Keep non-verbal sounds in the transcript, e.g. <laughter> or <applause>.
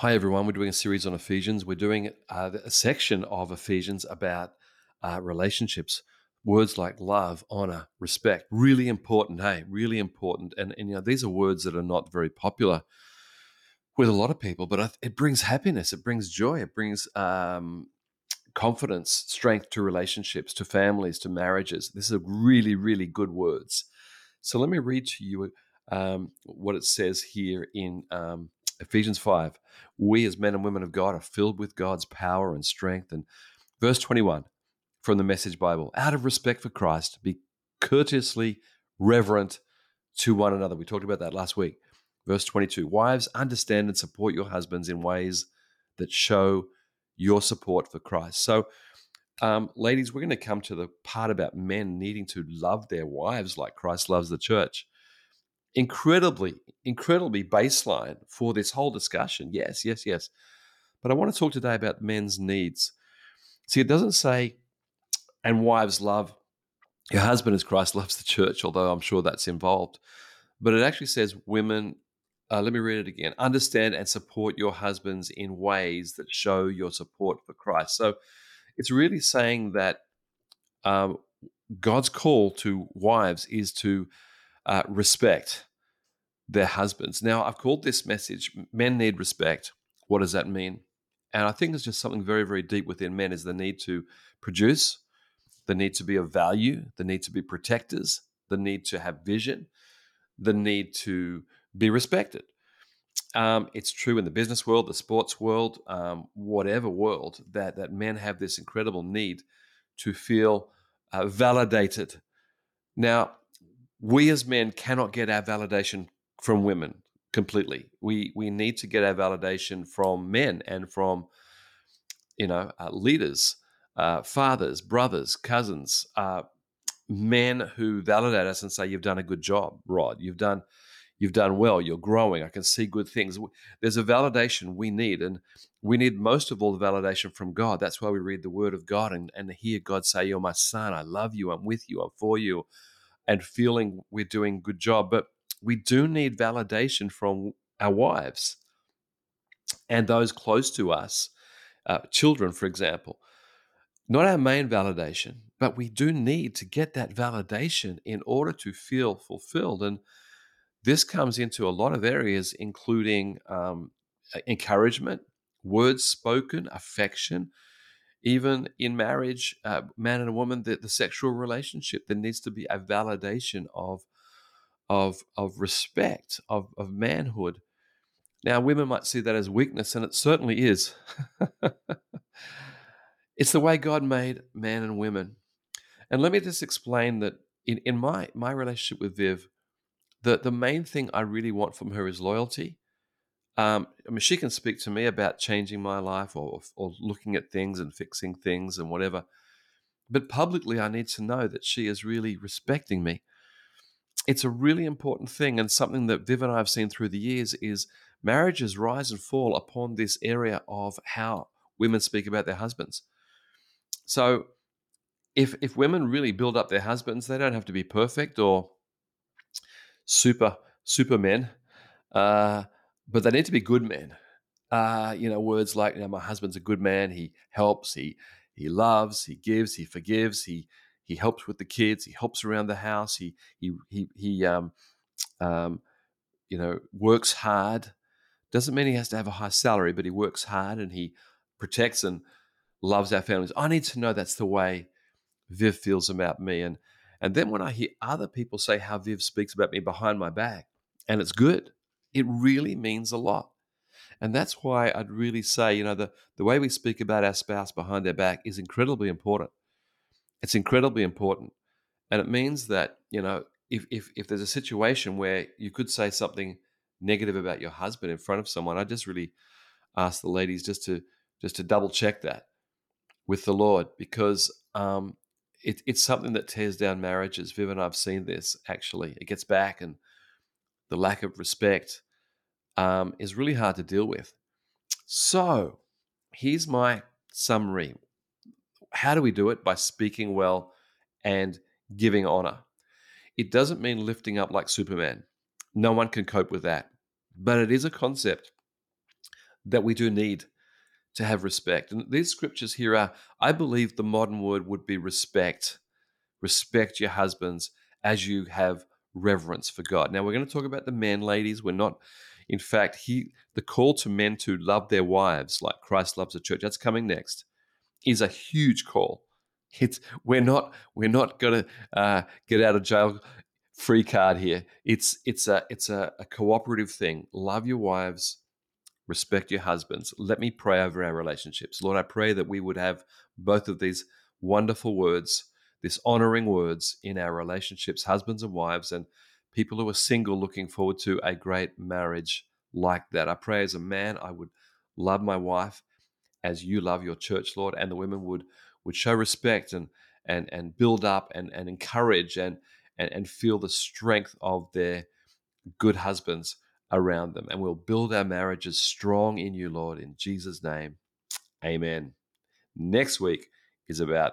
Hi, everyone. We're doing a series on Ephesians. We're doing uh, a section of Ephesians about uh, relationships. Words like love, honor, respect, really important. Hey, really important. And, and, you know, these are words that are not very popular with a lot of people, but it brings happiness, it brings joy, it brings um, confidence, strength to relationships, to families, to marriages. This is really, really good words. So let me read to you um, what it says here in um, Ephesians 5. We, as men and women of God, are filled with God's power and strength. And verse 21 from the Message Bible out of respect for Christ, be courteously reverent to one another. We talked about that last week. Verse 22 Wives, understand and support your husbands in ways that show your support for Christ. So, um, ladies, we're going to come to the part about men needing to love their wives like Christ loves the church incredibly, incredibly baseline for this whole discussion. Yes, yes, yes. But I want to talk today about men's needs. See, it doesn't say, and wives love your husband as Christ <laughs> loves the church, although I'm sure that's involved. But it actually says, women, uh, let me read it again understand and support your husbands in ways that show your support for Christ. So it's really saying that um, God's call to wives is to uh, respect their husbands. Now, I've called this message Men Need Respect. What does that mean? And I think it's just something very, very deep within men is the need to produce, the need to be of value, the need to be protectors, the need to have vision, the need to be respected. Um, it's true in the business world, the sports world, um, whatever world, that, that men have this incredible need to feel uh, validated. Now, we as men cannot get our validation from women completely. We we need to get our validation from men and from you know uh, leaders, uh, fathers, brothers, cousins, uh, men who validate us and say you've done a good job, Rod. You've done you've done well. You're growing. I can see good things. There's a validation we need, and we need most of all the validation from God. That's why we read the Word of God and and hear God say, "You're my son. I love you. I'm with you. I'm for you." And feeling we're doing a good job. But we do need validation from our wives and those close to us, uh, children, for example. Not our main validation, but we do need to get that validation in order to feel fulfilled. And this comes into a lot of areas, including um, encouragement, words spoken, affection, even in marriage, uh, man and a woman, the, the sexual relationship, there needs to be a validation of of of respect, of of manhood. Now, women might see that as weakness, and it certainly is. <laughs> it's the way God made man and women. And let me just explain that in, in my my relationship with Viv, the, the main thing I really want from her is loyalty um, I mean, she can speak to me about changing my life or, or looking at things and fixing things and whatever. But publicly, I need to know that she is really respecting me. It's a really important thing, and something that Viv and I have seen through the years is marriages rise and fall upon this area of how women speak about their husbands. So, if if women really build up their husbands, they don't have to be perfect or super supermen. Uh, but they need to be good men. Uh, you know, words like, you know, my husband's a good man. He helps, he he loves, he gives, he forgives, he he helps with the kids, he helps around the house, he he he he um um you know works hard. Doesn't mean he has to have a high salary, but he works hard and he protects and loves our families. I need to know that's the way Viv feels about me. And and then when I hear other people say how Viv speaks about me behind my back, and it's good, it really means a lot. And that's why I'd really say, you know, the, the way we speak about our spouse behind their back is incredibly important. It's incredibly important. And it means that, you know, if, if, if there's a situation where you could say something negative about your husband in front of someone, I just really ask the ladies just to just to double check that with the Lord because um, it, it's something that tears down marriages. Viv and I've seen this actually. It gets back and the lack of respect um, is really hard to deal with. So, here's my summary. How do we do it? By speaking well and giving honor. It doesn't mean lifting up like Superman. No one can cope with that. But it is a concept that we do need to have respect. And these scriptures here are, I believe the modern word would be respect. Respect your husbands as you have reverence for God. Now we're going to talk about the men, ladies. We're not, in fact, he the call to men to love their wives like Christ loves the church. That's coming next. Is a huge call. It's we're not we're not going to uh, get out of jail free card here. It's it's a it's a, a cooperative thing. Love your wives, respect your husbands. Let me pray over our relationships. Lord, I pray that we would have both of these wonderful words, this honoring words in our relationships, husbands and wives, and people who are single looking forward to a great marriage like that. I pray as a man, I would love my wife as you love your church, Lord, and the women would would show respect and and and build up and and encourage and and, and feel the strength of their good husbands around them. And we'll build our marriages strong in you, Lord, in Jesus' name. Amen. Next week is about